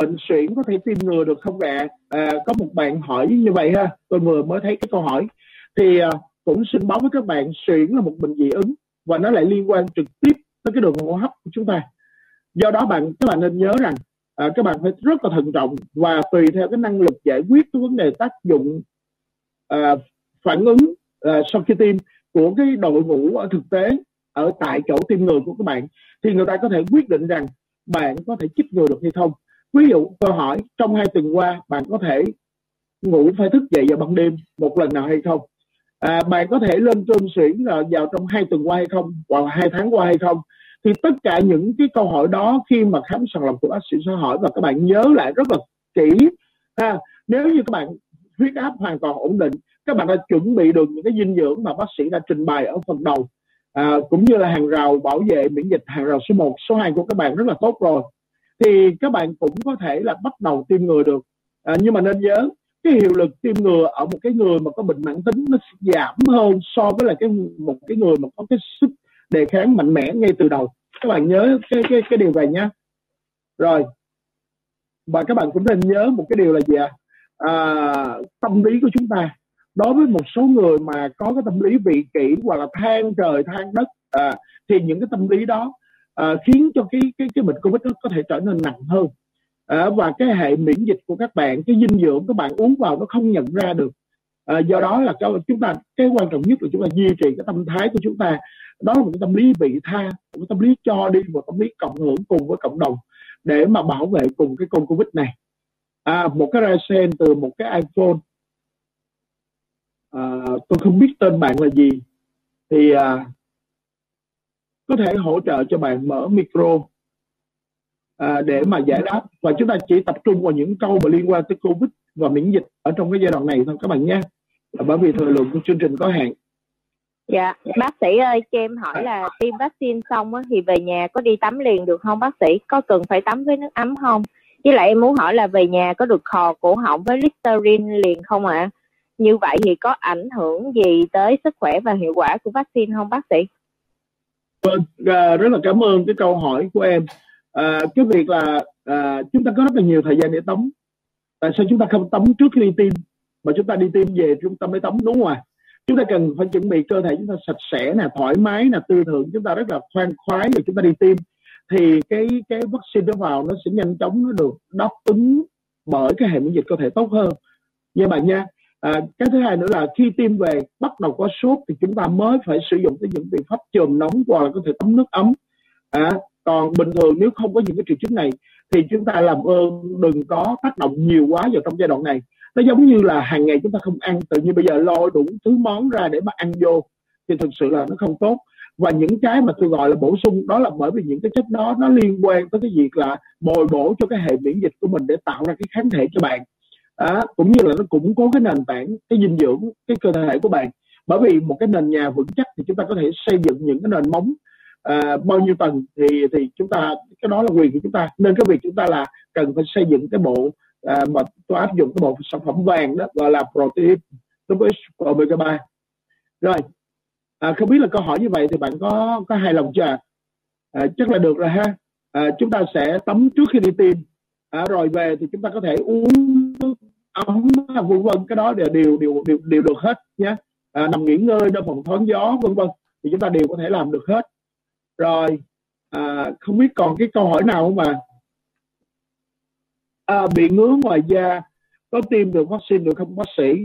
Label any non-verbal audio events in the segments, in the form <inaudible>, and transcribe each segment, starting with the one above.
bệnh suyễn có thể tiêm ngừa được không ạ? À, có một bạn hỏi như vậy ha tôi vừa mới thấy cái câu hỏi. Thì à, cũng xin báo với các bạn suyễn là một bệnh dị ứng và nó lại liên quan trực tiếp tới cái đường hô hấp của chúng ta. Do đó bạn các bạn nên nhớ rằng à, các bạn phải rất là thận trọng và tùy theo cái năng lực giải quyết cái vấn đề tác dụng à, phản ứng à, sau khi tiêm của cái đội ngũ ở thực tế ở tại chỗ tiêm ngừa của các bạn. Thì người ta có thể quyết định rằng bạn có thể chích ngừa được hay không ví dụ tôi hỏi trong hai tuần qua bạn có thể ngủ phải thức dậy vào ban đêm một lần nào hay không? À, bạn có thể lên cơn xuyển là vào trong hai tuần qua hay không? Hoặc là hai tháng qua hay không? Thì tất cả những cái câu hỏi đó khi mà khám sàng lọc của bác sĩ sẽ hỏi và các bạn nhớ lại rất là kỹ. Ha, nếu như các bạn huyết áp hoàn toàn ổn định các bạn đã chuẩn bị được những cái dinh dưỡng mà bác sĩ đã trình bày ở phần đầu. À, cũng như là hàng rào bảo vệ miễn dịch hàng rào số 1, số 2 của các bạn rất là tốt rồi thì các bạn cũng có thể là bắt đầu tiêm ngừa được. À, nhưng mà nên nhớ cái hiệu lực tiêm ngừa ở một cái người mà có bệnh mãn tính nó giảm hơn so với là cái một cái người mà có cái sức đề kháng mạnh mẽ ngay từ đầu. Các bạn nhớ cái cái cái điều này nhé rồi và các bạn cũng nên nhớ một cái điều là gì ạ? À? à, tâm lý của chúng ta. Đối với một số người mà có cái tâm lý vị kỷ hoặc là than trời than đất à, thì những cái tâm lý đó à, khiến cho cái cái cái bệnh covid nó có thể trở nên nặng hơn. À, và cái hệ miễn dịch của các bạn cái dinh dưỡng các bạn uống vào nó không nhận ra được. À, do đó là cho chúng ta cái quan trọng nhất là chúng ta duy trì cái tâm thái của chúng ta. Đó là một cái tâm lý vị tha một cái tâm lý cho đi một tâm lý cộng hưởng cùng với cộng đồng để mà bảo vệ cùng cái con covid này. À, một cái sen từ một cái iphone. À, tôi không biết tên bạn là gì. Thì à, có thể hỗ trợ cho bạn mở micro à, để mà giải đáp. Và chúng ta chỉ tập trung vào những câu mà liên quan tới covid và miễn dịch ở trong cái giai đoạn này thôi các bạn nhé. Bởi vì thời lượng của chương trình có hạn. Dạ bác sĩ ơi cho em hỏi là tiêm vaccine xong á, thì về nhà có đi tắm liền được không bác sĩ? Có cần phải tắm với nước ấm không? Với lại em muốn hỏi là về nhà có được khò cổ họng với listerine liền không ạ? À? như vậy thì có ảnh hưởng gì tới sức khỏe và hiệu quả của vaccine không bác sĩ? Vâng à, rất là cảm ơn cái câu hỏi của em. À, cái việc là à, chúng ta có rất là nhiều thời gian để tắm. Tại sao chúng ta không tắm trước khi đi tiêm? Mà chúng ta đi tiêm về chúng ta mới tắm đúng không ạ? Chúng ta cần phải chuẩn bị cơ thể chúng ta sạch sẽ nè thoải mái nè tư tưởng chúng ta rất là khoan khoái rồi chúng ta đi tiêm. Thì cái cái vaccine nó vào nó sẽ nhanh chóng nó được đáp ứng bởi cái hệ miễn dịch cơ thể tốt hơn. Nha bạn nha à, cái thứ hai nữa là khi tiêm về bắt đầu có sốt thì chúng ta mới phải sử dụng tới những biện pháp chườm nóng hoặc là có thể tắm nước ấm. À, còn bình thường nếu không có những cái triệu chứng này thì chúng ta làm ơn đừng có tác động nhiều quá vào trong giai đoạn này. Nó giống như là hàng ngày chúng ta không ăn tự nhiên bây giờ lôi đủ thứ món ra để mà ăn vô thì thực sự là nó không tốt. Và những cái mà tôi gọi là bổ sung đó là bởi vì những cái chất đó nó liên quan tới cái việc là bồi bổ cho cái hệ miễn dịch của mình để tạo ra cái kháng thể cho bạn à, cũng như là nó củng cố cái nền tảng cái dinh dưỡng cái cơ thể của bạn. Bởi vì một cái nền nhà vững chắc thì chúng ta có thể xây dựng những cái nền móng à, bao nhiêu tầng thì thì chúng ta cái đó là quyền của chúng ta. Nên cái việc chúng ta là cần phải xây dựng cái bộ à, mà tôi áp dụng cái bộ sản phẩm vàng đó gọi là protein double omega 3 rồi à, không biết là câu hỏi như vậy thì bạn có có hài lòng chưa? À, chắc là được rồi ha. À, chúng ta sẽ tắm trước khi đi tiêm. À, rồi về thì chúng ta có thể uống ấm vân vân cái đó đều đều đều đều, đều được hết nhé à, nằm nghỉ ngơi trong phòng thoáng gió vân vân thì chúng ta đều có thể làm được hết. Rồi à, không biết còn cái câu hỏi nào không mà à, bị ngứa ngoài da có tiêm được vaccine được không bác sĩ?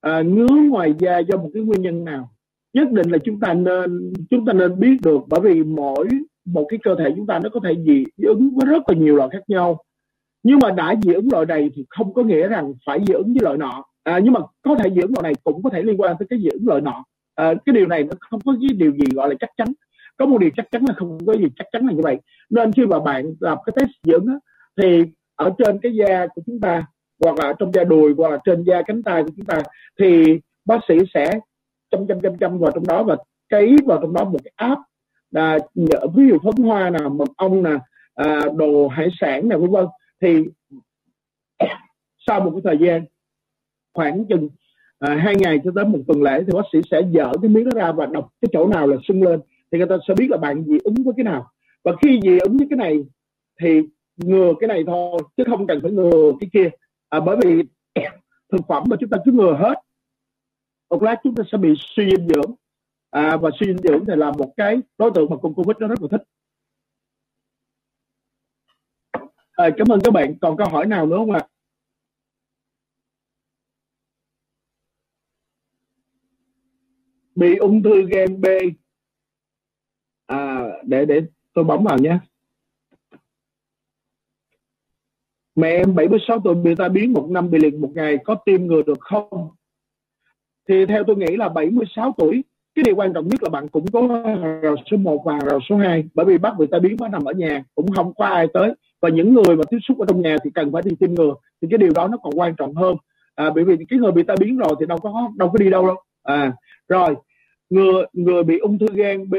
À, ngứa ngoài da do một cái nguyên nhân nào? Nhất định là chúng ta nên chúng ta nên biết được bởi vì mỗi một cái cơ thể chúng ta nó có thể dị ứng với rất là nhiều loại khác nhau nhưng mà đã dị ứng loại này thì không có nghĩa rằng phải dị ứng với loại nọ. À, nhưng mà có thể dị ứng loại này cũng có thể liên quan tới cái dị ứng loại nọ. À, cái điều này nó không có cái điều gì gọi là chắc chắn. Có một điều chắc chắn là không có gì chắc chắn là như vậy. Nên khi mà bạn làm cái test dị ứng á, thì ở trên cái da của chúng ta hoặc là trong da đùi hoặc là trên da cánh tay của chúng ta thì bác sĩ sẽ chăm chăm chăm chăm vào trong đó và cấy vào trong đó một cái áp là ví dụ phấn hoa nè mật ong nè à, đồ hải sản nè vân vân thì sau một cái thời gian khoảng chừng à, hai ngày cho tới một tuần lễ thì bác sĩ sẽ dở cái miếng đó ra và đọc cái chỗ nào là sưng lên. Thì người ta sẽ biết là bạn dị ứng với cái nào. Và khi dị ứng với cái này thì ngừa cái này thôi chứ không cần phải ngừa cái kia. À, bởi vì <coughs> thực phẩm mà chúng ta cứ ngừa hết một lát chúng ta sẽ bị suy dinh dưỡng. À, và suy dinh dưỡng thì là một cái đối tượng mà con covid nó rất là thích. À, cảm ơn các bạn. Còn câu hỏi nào nữa không ạ? À? bị ung thư gan B. À, để để tôi bấm vào nhé. Mẹ em 76 tuổi bị tai biến một năm bị liệt một ngày có tiêm ngừa được không? Thì theo tôi nghĩ là 76 tuổi cái điều quan trọng nhất là bạn cũng có rào số 1 và rào số 2 bởi vì bắt bị tai biến nó nằm ở nhà cũng không có ai tới và những người mà tiếp xúc ở trong nhà thì cần phải đi tiêm ngừa. Thì cái điều đó nó còn quan trọng hơn. À, bởi vì cái người bị tai biến rồi thì đâu có đâu có đi đâu đâu. À rồi người người bị ung thư gan B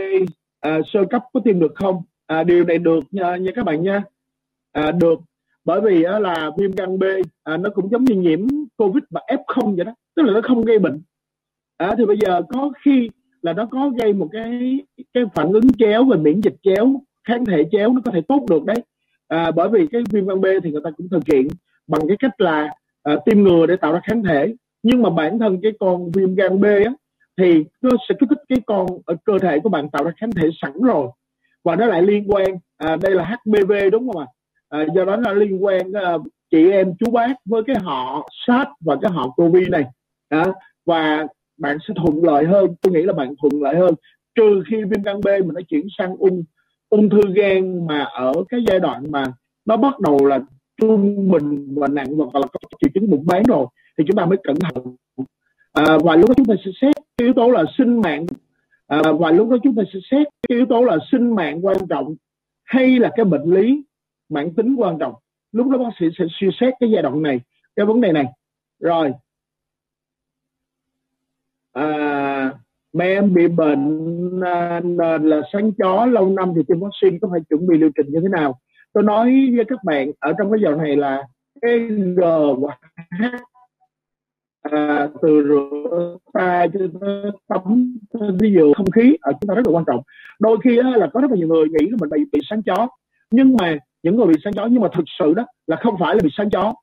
à, sơ cấp có tiêm được không? À, điều này được nha, nha các bạn nha. À, được. Bởi vì á, là viêm gan B à, nó cũng giống như nhiễm covid và F0 vậy đó. Tức là nó không gây bệnh. À, thì bây giờ có khi là nó có gây một cái cái phản ứng chéo về miễn dịch chéo kháng thể chéo nó có thể tốt được đấy à, bởi vì cái viêm gan B thì người ta cũng thực hiện bằng cái cách là à, tiêm ngừa để tạo ra kháng thể. Nhưng mà bản thân cái con viêm gan B á, thì nó sẽ kích thích cái con ở cơ thể của bạn tạo ra kháng thể sẵn rồi. Và nó lại liên quan à, đây là HPV đúng không ạ? À? do đó nó liên quan à, chị em chú bác với cái họ sars và cái họ covid này. À, và bạn sẽ thuận lợi hơn tôi nghĩ là bạn thuận lợi hơn. Trừ khi viêm gan B mà nó chuyển sang ung ung thư gan mà ở cái giai đoạn mà nó bắt đầu là trung bình và nặng hoặc là có triệu chứng bụng bán rồi thì chúng ta mới cẩn thận. À, và lúc đó chúng ta sẽ xét cái yếu tố là sinh mạng. À, và lúc đó chúng ta sẽ xét cái yếu tố là sinh mạng quan trọng hay là cái bệnh lý mãn tính quan trọng. Lúc đó bác sĩ sẽ suy xét cái giai đoạn này cái vấn đề này. Rồi. À, mẹ em bị bệnh à, là sáng chó lâu năm thì tiêm vaccine có phải chuẩn bị liệu trình như thế nào? Tôi nói với các bạn ở trong cái giờ này là cái g và h à, từ rửa tay cho tới tắm ví dụ không khí ở chúng ta rất là quan trọng. Đôi khi đó là có rất là nhiều người nghĩ là mình bị bị sáng chó. Nhưng mà những người bị sáng chó nhưng mà thực sự đó là không phải là bị sáng chó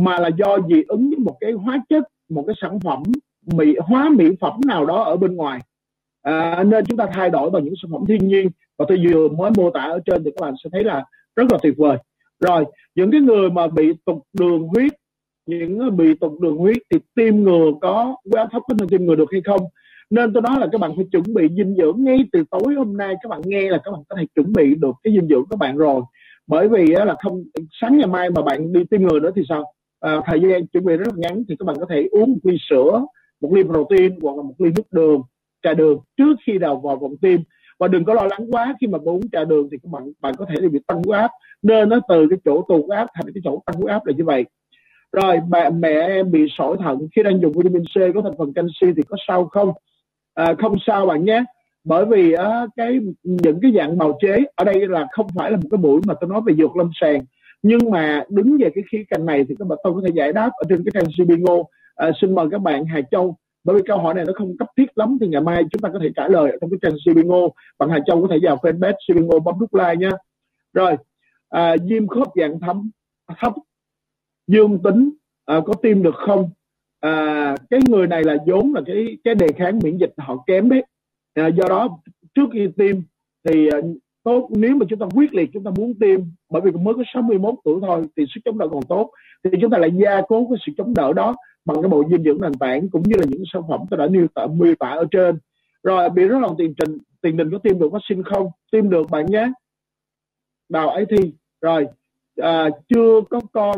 mà là do dị ứng với một cái hóa chất một cái sản phẩm mỹ hóa mỹ phẩm nào đó ở bên ngoài à, nên chúng ta thay đổi bằng những sản phẩm thiên nhiên. Và tôi vừa mới mô tả ở trên thì các bạn sẽ thấy là rất là tuyệt vời. Rồi những cái người mà bị tụt đường huyết những bị tụt đường huyết thì tiêm ngừa có quá thấp có nên tiêm ngừa được hay không? Nên tôi nói là các bạn phải chuẩn bị dinh dưỡng ngay từ tối hôm nay. Các bạn nghe là các bạn có thể chuẩn bị được cái dinh dưỡng các bạn rồi. Bởi vì là không sáng ngày mai mà bạn đi tiêm ngừa nữa thì sao? À, thời gian chuẩn bị rất là ngắn thì các bạn có thể uống một ly sữa một ly protein hoặc là một ly nước đường trà đường trước khi đầu vào vòng tim. Và đừng có lo lắng quá khi mà uống trà đường thì các bạn bạn có thể bị tăng huyết áp. Nên nó từ cái chỗ tụt áp thành cái chỗ tăng huyết áp là như vậy. Rồi mẹ, mẹ em bị sỏi thận. Khi đang dùng vitamin C có thành phần canxi thì có sao không? À, không sao bạn nhé. Bởi vì uh, cái những cái dạng bào chế ở đây là không phải là một cái buổi mà tôi nói về dược lâm sàng. Nhưng mà đứng về cái khía cạnh này thì các bạn tôi có thể giải đáp ở trên cái trang Cbingo à, xin mời các bạn Hà Châu bởi vì câu hỏi này nó không cấp thiết lắm thì ngày mai chúng ta có thể trả lời ở trong cái trang Cbingo bạn Hà Châu có thể vào fanpage Cbingo bấm nút like nha. Rồi à, viêm khớp dạng thấm thấp dương tính à, có tiêm được không? À, cái người này là vốn là cái cái đề kháng miễn dịch họ kém đấy. À, do đó trước khi tiêm thì à, tốt nếu mà chúng ta quyết liệt chúng ta muốn tiêm bởi vì mới có 61 tuổi thôi thì sức chống đỡ còn tốt thì chúng ta lại gia cố cái sự chống đỡ đó bằng cái bộ dinh dưỡng nền tảng cũng như là những sản phẩm tôi đã nêu tả miêu tả ở trên. Rồi bị rất lòng tiền trình tiền đình có tiêm được vaccine không? Tiêm được bạn nhé. Đào ấy thi. Rồi à, chưa có con.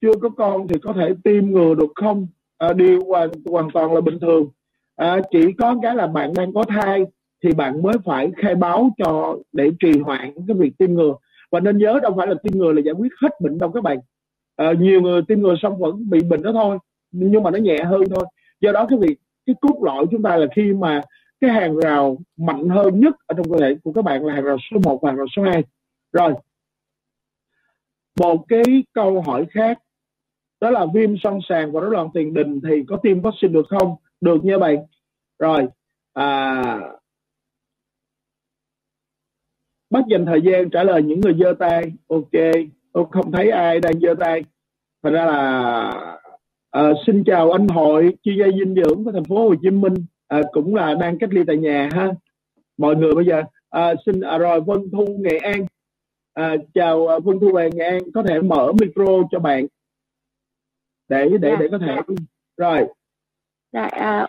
Chưa có con thì có thể tiêm ngừa được không? À, điều hoàn hoàn toàn là bình thường. À, chỉ có cái là bạn đang có thai thì bạn mới phải khai báo cho để trì hoãn cái việc tiêm ngừa. Và nên nhớ đâu phải là tiêm ngừa là giải quyết hết bệnh đâu các bạn à, nhiều người tiêm ngừa xong vẫn bị bệnh đó thôi nhưng mà nó nhẹ hơn thôi. Do đó cái việc cái cốt lõi chúng ta là khi mà cái hàng rào mạnh hơn nhất ở trong cơ thể của các bạn là hàng rào số 1 và hàng rào số 2 rồi một cái câu hỏi khác đó là viêm son sàng và rối loạn tiền đình thì có tiêm vaccine được không? Được nha bạn. Rồi à, bắt dành thời gian trả lời những người giơ tay. Ok tôi không thấy ai đang giơ tay. Thành ra là à, xin chào anh hội chuyên gia dinh dưỡng của thành phố Hồ Chí Minh. À, cũng là đang cách ly tại nhà ha. Mọi người bây giờ à, xin à, rồi Vân Thu Nghệ An. À, chào à, Vân Thu về Nghệ An có thể mở micro cho bạn. Để để dạ. để có thể rồi. Dạ à,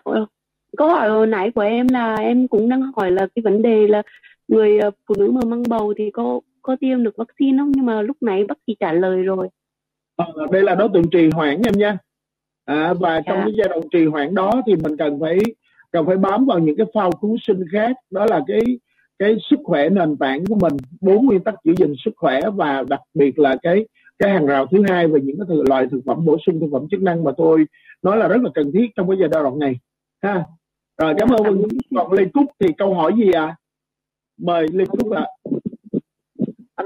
câu hỏi hồi nãy của em là em cũng đang hỏi là cái vấn đề là người phụ nữ mà mang bầu thì có có tiêm được vaccine không? Nhưng mà lúc nãy bác sĩ trả lời rồi. À, đây là đối tượng trì hoãn em nha. À, và yeah. trong dạ. cái giai đoạn trì hoãn đó thì mình cần phải cần phải bám vào những cái phao cứu sinh khác. Đó là cái cái sức khỏe nền tảng của mình bốn nguyên tắc giữ gìn sức khỏe và đặc biệt là cái cái hàng rào thứ hai về những cái loại thực phẩm bổ sung thực phẩm chức năng mà tôi nói là rất là cần thiết trong cái giai đoạn này ha. Rồi cảm ơn vâng còn lê cúc thì câu hỏi gì à mời lê cúc ạ. à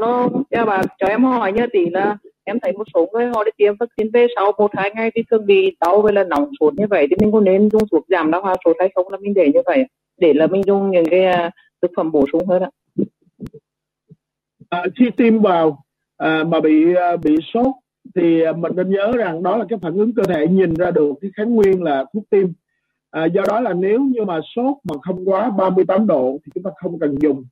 nó cho bà cho em hỏi như tỷ là em thấy một số người họ đi tiêm vaccine về sau một hai ngày thì thường bị đau với là nóng sốt như vậy. Thì mình có nên dùng thuốc giảm đau hoa sốt hay không là mình để như vậy để là mình dùng những cái à, thực phẩm bổ sung hơn ạ. À, khi tiêm vào à, mà bị à, bị sốt thì à, mình nên nhớ rằng đó là cái phản ứng cơ thể nhìn ra được cái kháng nguyên là thuốc tiêm. À, do đó là nếu như mà sốt mà không quá 38 độ thì chúng ta không cần dùng.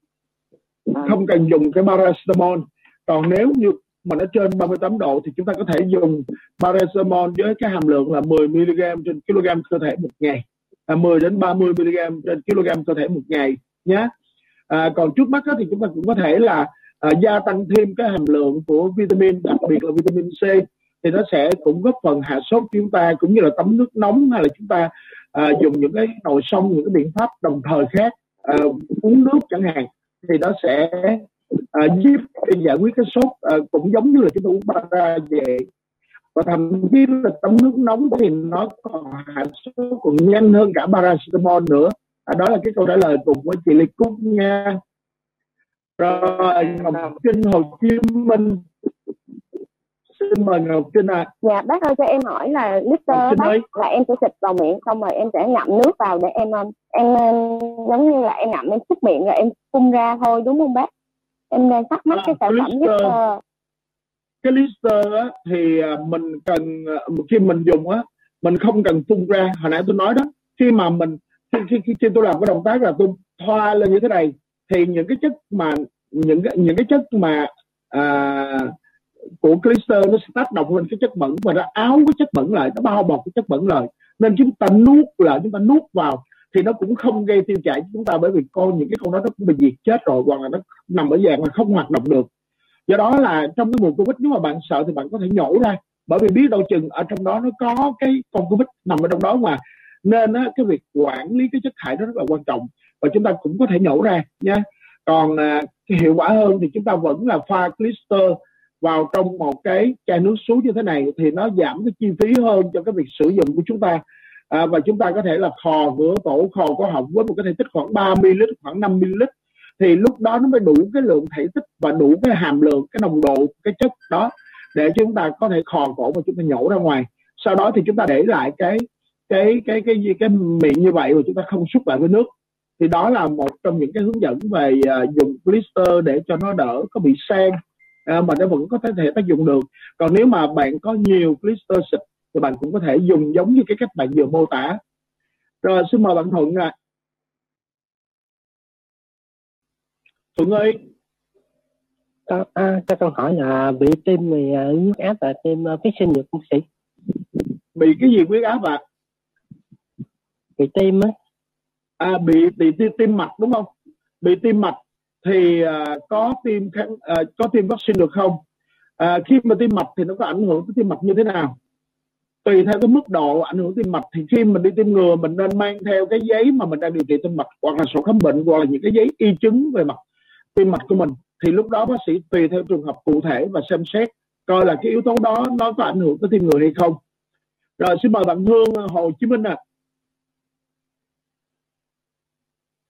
Ờ. không cần dùng cái paracetamol. Còn nếu như mà nó trên 38 độ thì chúng ta có thể dùng paracetamol với cái hàm lượng là 10 mg trên kg cơ thể một ngày. À, 10 đến 30 mg trên kg cơ thể một ngày nhé à, còn trước mắt đó thì chúng ta cũng có thể là à, gia tăng thêm cái hàm lượng của vitamin đặc biệt là vitamin C. Thì nó sẽ cũng góp phần hạ sốt chúng ta cũng như là tắm nước nóng hay là chúng ta à, dùng những cái nồi sông những cái biện pháp đồng thời khác à, uống nước chẳng hạn thì nó sẽ à, giúp giải quyết cái sốt à, cũng giống như là chúng ta uống para vậy. Và thậm chí là tắm nước nóng thì nó còn hạ sốt còn nhanh hơn cả paracetamol nữa. À, đó là cái câu trả lời cùng với chị Lê Cúc nha. Rồi à, Ngọc Trinh Hồ Chí Minh xin mời Ngọc Trinh ạ. À. Dạ bác ơi cho em hỏi là lít bác ơi. là em sẽ xịt vào miệng xong rồi em sẽ ngậm nước vào để em em giống như là em ngậm em xúc miệng rồi em phun ra thôi đúng không bác? Em nên thắc mắc à, cái sản phẩm lister. Cái lister á, thì à, mình cần khi mình dùng á mình không cần phun ra hồi nãy tôi nói đó khi mà mình khi, khi, khi, khi tôi làm cái động tác là tôi thoa lên như thế này thì những cái chất mà những cái những cái chất mà à, của clister nó sẽ tác động lên cái chất bẩn và nó áo cái chất bẩn lại nó bao bọc cái chất bẩn lại. Nên chúng ta nuốt lại chúng ta nuốt vào thì nó cũng không gây tiêu chảy chúng ta bởi vì con những cái con đó nó cũng bị diệt chết rồi hoặc là nó nằm ở dạng là không hoạt động được. Do đó là trong cái mùa covid nếu mà bạn sợ thì bạn có thể nhổ ra. Bởi vì biết đâu chừng ở trong đó nó có cái con covid nằm ở trong đó mà. Nên á, cái việc quản lý cái chất thải đó rất là quan trọng và chúng ta cũng có thể nhổ ra nha còn à, hiệu quả hơn thì chúng ta vẫn là pha clister vào trong một cái chai nước suối như thế này thì nó giảm cái chi phí hơn cho cái việc sử dụng của chúng ta. À, và chúng ta có thể là khò vữa tổ khò có họng với một cái thể tích khoảng 30ml khoảng 5 ml thì lúc đó nó mới đủ cái lượng thể tích và đủ cái hàm lượng cái nồng độ cái chất đó để chúng ta có thể khò cổ và chúng ta nhổ ra ngoài. Sau đó thì chúng ta để lại cái cái cái cái cái, cái miệng như vậy và chúng ta không xúc lại với nước. Thì đó là một trong những cái hướng dẫn về uh, dùng blister để cho nó đỡ có bị sen uh, mà nó vẫn có thể tác dụng được. Còn nếu mà bạn có nhiều blister xịt thì bạn cũng có thể dùng giống như cái cách bạn vừa mô tả. Rồi xin mời bạn thuận ạ. Thuận ơi. Con à, cho con hỏi là bị tim thì uh, huyết áp và tim uh, phát sinh được không sĩ bị cái gì huyết áp ạ? À? bị tim á. À, bị bị tim, tim mạch đúng không? Bị tim mạch thì à, có tiêm à, có tiêm vaccine được không? À, khi mà tim mạch thì nó có ảnh hưởng tới tim mạch như thế nào? Tùy theo cái mức độ ảnh hưởng tim mạch thì khi mình đi tiêm ngừa mình nên mang theo cái giấy mà mình đang điều trị tim mạch hoặc là sổ khám bệnh hoặc là những cái giấy y chứng về mặt tim mạch của mình. Thì lúc đó bác sĩ tùy theo trường hợp cụ thể và xem xét coi là cái yếu tố đó nó có ảnh hưởng tới tim người hay không. Rồi xin mời bạn Hương à, Hồ Chí Minh ạ. à.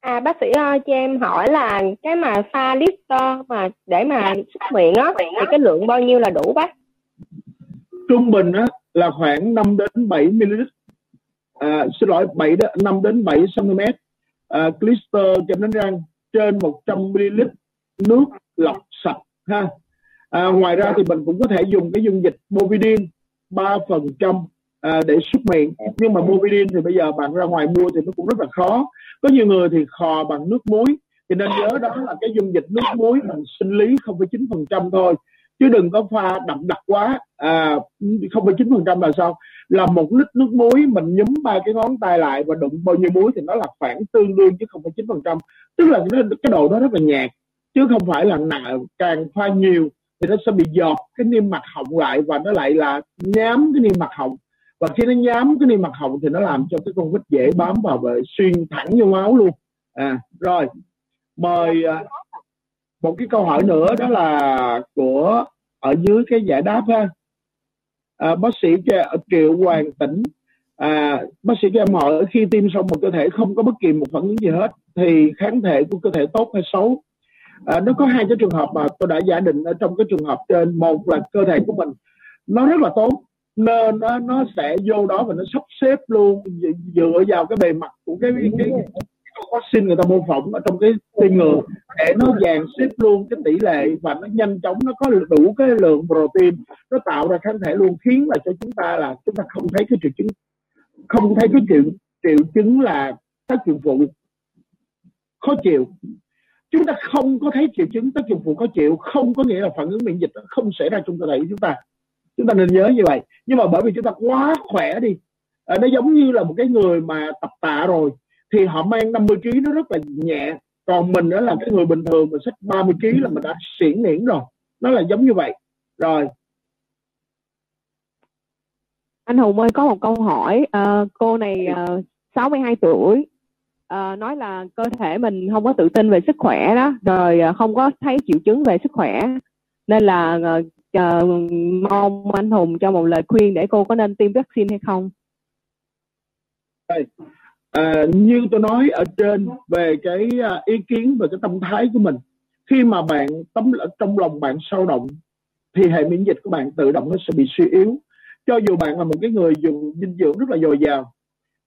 À bác sĩ ơi cho em hỏi là cái mà pha lister mà để mà xúc miệng á thì cái lượng bao nhiêu là đủ bác? Trung bình á là khoảng 5 đến 7 ml. À, xin lỗi 7 đến 5 đến 7 cm. À, clister cho đánh răng trên 100 ml nước lọc sạch ha à, ngoài ra thì mình cũng có thể dùng cái dung dịch bovidin 3 phần trăm à, để súc miệng nhưng mà bovidin thì bây giờ bạn ra ngoài mua thì nó cũng rất là khó. Có nhiều người thì khò bằng nước muối. Thì nên nhớ đó là cái dung dịch nước muối bằng sinh lý 0,9 phần trăm thôi. Chứ đừng có pha đậm đặc quá. À, 0,9 phần trăm là sao? Là một lít nước muối mình nhúm ba cái ngón tay lại và đụng bao nhiêu muối thì nó là khoảng tương đương chứ 0,9 phần trăm. Tức là cái, cái độ đó rất là nhạt. Chứ không phải là nặng càng pha nhiều thì nó sẽ bị giọt cái niêm mạc họng lại và nó lại là nhám cái niêm mạc họng và khi nó nhám cái niêm mạc họng thì nó làm cho cái con vít dễ bám vào và xuyên thẳng vô máu luôn. À rồi mời à, một cái câu hỏi nữa đó là của ở dưới cái giải đáp ha. À, bác sĩ cho triệu hoàng tĩnh à, bác sĩ cho em hỏi khi tiêm xong một cơ thể không có bất kỳ một phản ứng gì hết thì kháng thể của cơ thể tốt hay xấu? À, nó có hai cái trường hợp mà tôi đã giả định ở trong cái trường hợp trên. Một là cơ thể của mình nó rất là tốt nên nó nó sẽ vô đó và nó sắp xếp luôn. Dựa vào cái bề mặt của cái cái, cái vaccine người ta mô phỏng ở trong cái tim người để nó dàn xếp luôn cái tỷ lệ và nó nhanh chóng nó có đủ cái lượng protein. Nó tạo ra kháng thể luôn khiến là cho chúng ta là chúng ta không thấy cái triệu chứng không thấy cái triệu triệu chứng là tác dụng phụ khó chịu. Chúng ta không có thấy triệu chứng tác dụng phụ khó chịu không có nghĩa là phản ứng miễn dịch nó không xảy ra trong cơ thể của chúng ta chúng ta nên nhớ như vậy. Nhưng mà bởi vì chúng ta quá khỏe đi à, nó giống như là một cái người mà tập tạ rồi thì họ mang 50 kg nó rất là nhẹ. Còn mình đó là cái người bình thường mình xách 30 kg là mình đã xỉn niễn rồi. Nó là giống như vậy. Rồi. Anh Hùng ơi có một câu hỏi à, cô này ờ, à, 62 tuổi à, nói là cơ thể mình không có tự tin về sức khỏe đó rồi à, không có thấy triệu chứng về sức khỏe nên là à, mong anh Hùng cho một lời khuyên để cô có nên tiêm vaccine hay không? À, như tôi nói ở trên về cái à, ý kiến về cái tâm thái của mình khi mà bạn tấm trong lòng bạn sao động thì hệ miễn dịch của bạn tự động nó sẽ bị suy yếu. Cho dù bạn là một cái người dùng dinh dưỡng rất là dồi dào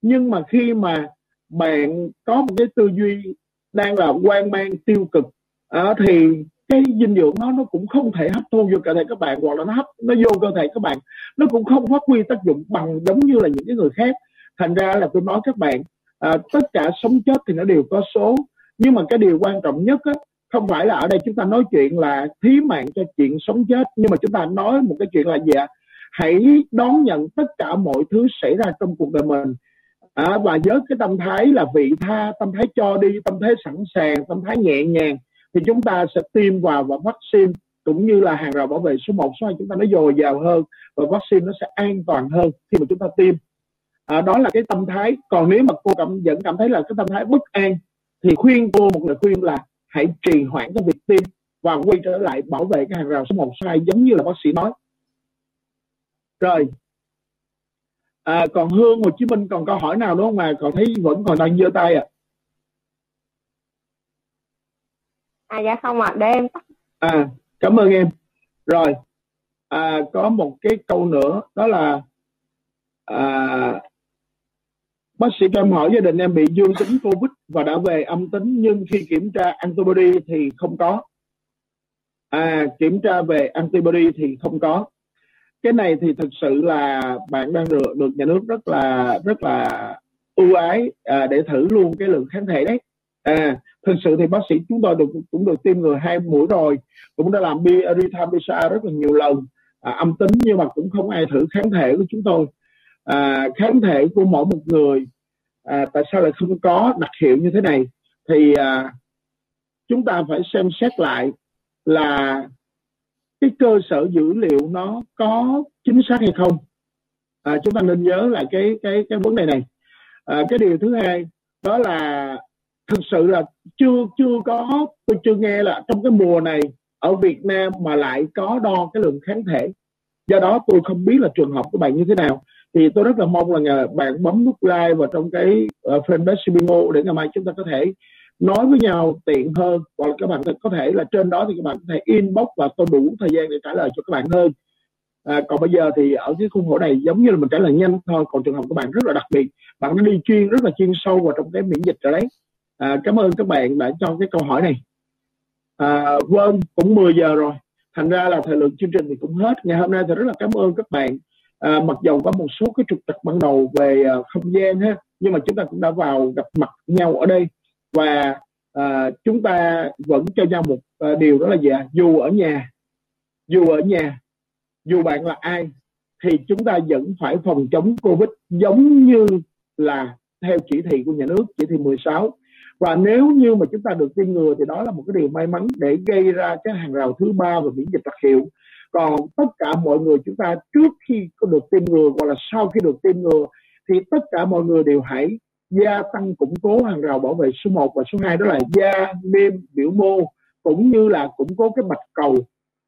nhưng mà khi mà bạn có một cái tư duy đang là quan mang tiêu cực à, thì cái dinh dưỡng nó nó cũng không thể hấp thu vô cơ thể các bạn hoặc là nó hấp nó vô cơ thể các bạn. Nó cũng không phát huy tác dụng bằng giống như là những cái người khác. Thành ra là tôi nói các bạn à, tất cả sống chết thì nó đều có số. Nhưng mà cái điều quan trọng nhất á, không phải là ở đây chúng ta nói chuyện là thí mạng cho chuyện sống chết nhưng mà chúng ta nói một cái chuyện là gì ạ? Hãy đón nhận tất cả mọi thứ xảy ra trong cuộc đời mình. À, và với cái tâm thái là vị tha tâm thái cho đi tâm thái sẵn sàng tâm thái nhẹ nhàng thì chúng ta sẽ tiêm vào và vaccine cũng như là hàng rào bảo vệ số 1, số 2 chúng ta nó dồi dào hơn và vaccine nó sẽ an toàn hơn khi mà chúng ta tiêm. À, đó là cái tâm thái. Còn nếu mà cô cảm vẫn cảm thấy là cái tâm thái bất an thì khuyên cô một lời khuyên là hãy trì hoãn cái việc tiêm và quay trở lại bảo vệ cái hàng rào số 1, số 2 giống như là bác sĩ nói. Rồi. À, còn hương hồ chí minh còn câu hỏi nào đúng không mà? Còn thấy vẫn còn đang giơ tay à. À dạ không ạ à, để em tắt. À cảm ơn em. Rồi à, có một cái câu nữa đó là à, bác sĩ cho em hỏi gia đình em bị dương tính covid và đã về âm tính nhưng khi kiểm tra antibody thì không có. À kiểm tra về antibody thì không có. Cái này thì thực sự là bạn đang được được nhà nước rất là rất là ưu ái à, để thử luôn cái lượng kháng thể đấy. À thực sự thì bác sĩ chúng tôi được cũng được tiêm người hai mũi rồi. Cũng đã làm real PCR rất là nhiều lần. À, âm tính nhưng mà cũng không ai thử kháng thể của chúng tôi. À, kháng thể của mỗi một người à, tại sao lại không có đặc hiệu như thế này? Thì à, chúng ta phải xem xét lại là cái cơ sở dữ liệu nó có chính xác hay không. À, chúng ta nên nhớ lại cái cái cái vấn đề này. À, cái điều thứ hai đó là thực sự là chưa chưa có tôi chưa nghe là trong cái mùa này ở Việt Nam mà lại có đo cái lượng kháng thể. Do đó tôi không biết là trường hợp của bạn như thế nào. Thì tôi rất là mong là nhà bạn bấm nút like vào trong cái uh, fanpage Sibingo để ngày mai chúng ta có thể nói với nhau tiện hơn. Hoặc là các bạn có thể là trên đó thì các bạn có thể inbox và tôi đủ thời gian để trả lời cho các bạn hơn. À, còn bây giờ thì ở cái khung khổ này giống như là mình trả lời nhanh thôi còn trường hợp của bạn rất là đặc biệt. Bạn đã đi chuyên rất là chuyên sâu vào trong cái miễn dịch rồi đấy à, cảm ơn các bạn đã cho cái câu hỏi này. À, quên cũng 10 giờ rồi. Thành ra là thời lượng chương trình thì cũng hết. Ngày hôm nay thì rất là cảm ơn các bạn. À, mặc dầu có một số cái trục trặc ban đầu về uh, không gian ha nhưng mà chúng ta cũng đã vào gặp mặt nhau ở đây. Và à, chúng ta vẫn cho nhau một à, điều đó là gì à? dù ở nhà dù ở nhà dù bạn là ai thì chúng ta vẫn phải phòng chống covid giống như là theo chỉ thị của nhà nước chỉ thị 16 và nếu như mà chúng ta được tiêm ngừa thì đó là một cái điều may mắn để gây ra cái hàng rào thứ ba và miễn dịch đặc hiệu. Còn tất cả mọi người chúng ta trước khi có được tiêm ngừa hoặc là sau khi được tiêm ngừa thì tất cả mọi người đều hãy gia tăng củng cố hàng rào bảo vệ số 1 và số 2 đó là da, niêm, biểu mô cũng như là củng cố cái bạch cầu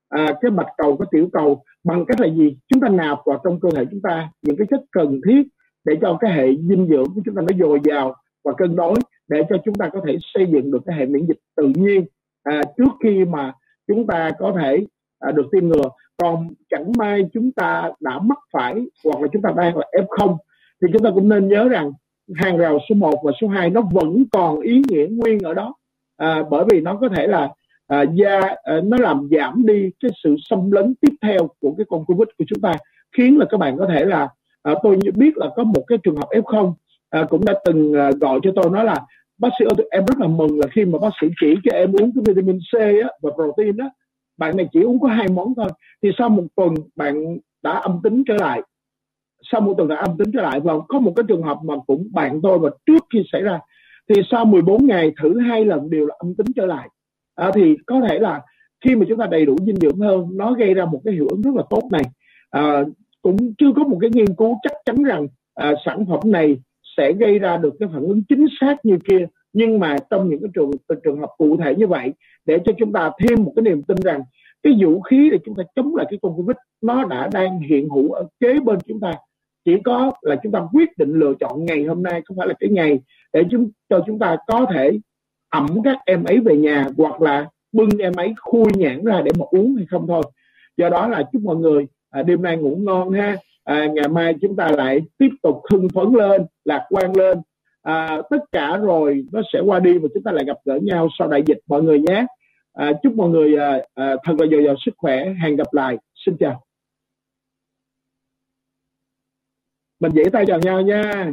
à, cái bạch cầu cái tiểu cầu bằng cách là gì? Chúng ta nạp vào trong cơ thể chúng ta những cái chất cần thiết để cho cái hệ dinh dưỡng của chúng ta nó dồi dào và cân đối để cho chúng ta có thể xây dựng được cái hệ miễn dịch tự nhiên. À, trước khi mà chúng ta có thể à, được tiêm ngừa còn chẳng may chúng ta đã mắc phải hoặc là chúng ta đang là F0 thì chúng ta cũng nên nhớ rằng hàng rào số 1 và số 2 nó vẫn còn ý nghĩa nguyên ở đó. À, bởi vì nó có thể là à, da à, nó làm giảm đi cái sự xâm lấn tiếp theo của cái con covid của chúng ta khiến là các bạn có thể là à, tôi biết là có một cái trường hợp f0 à, cũng đã từng à, gọi cho tôi nói là bác sĩ ơi em rất là mừng là khi mà bác sĩ chỉ cho em uống cái vitamin C á, và protein á bạn này chỉ uống có hai món thôi. Thì sau một tuần bạn đã âm tính trở lại. Sau một tuần đã âm tính trở lại và có một cái trường hợp mà cũng bạn tôi và trước khi xảy ra thì sau 14 ngày thử hai lần đều là âm tính trở lại. À, thì có thể là khi mà chúng ta đầy đủ dinh dưỡng hơn nó gây ra một cái hiệu ứng rất là tốt này. À, cũng chưa có một cái nghiên cứu chắc chắn rằng à, sản phẩm này sẽ gây ra được cái phản ứng chính xác như kia. Nhưng mà trong những cái trường trường hợp cụ thể như vậy để cho chúng ta thêm một cái niềm tin rằng cái vũ khí để chúng ta chống lại cái con covid nó đã đang hiện hữu ở kế bên chúng ta. Chỉ có là chúng ta quyết định lựa chọn ngày hôm nay không phải là cái ngày để chúng cho chúng ta có thể ẩm các em ấy về nhà hoặc là bưng em ấy khui nhãn ra để mà uống hay không thôi. Do đó là chúc mọi người à, đêm nay ngủ ngon ha à, ngày mai chúng ta lại tiếp tục hưng phấn lên lạc quan lên. À, tất cả rồi nó sẽ qua đi và chúng ta lại gặp gỡ nhau sau đại dịch mọi người nhé. À, chúc mọi người à, à, thật là dồi dào sức khỏe. Hẹn gặp lại. Xin chào. Mình dễ tay chào nhau nha.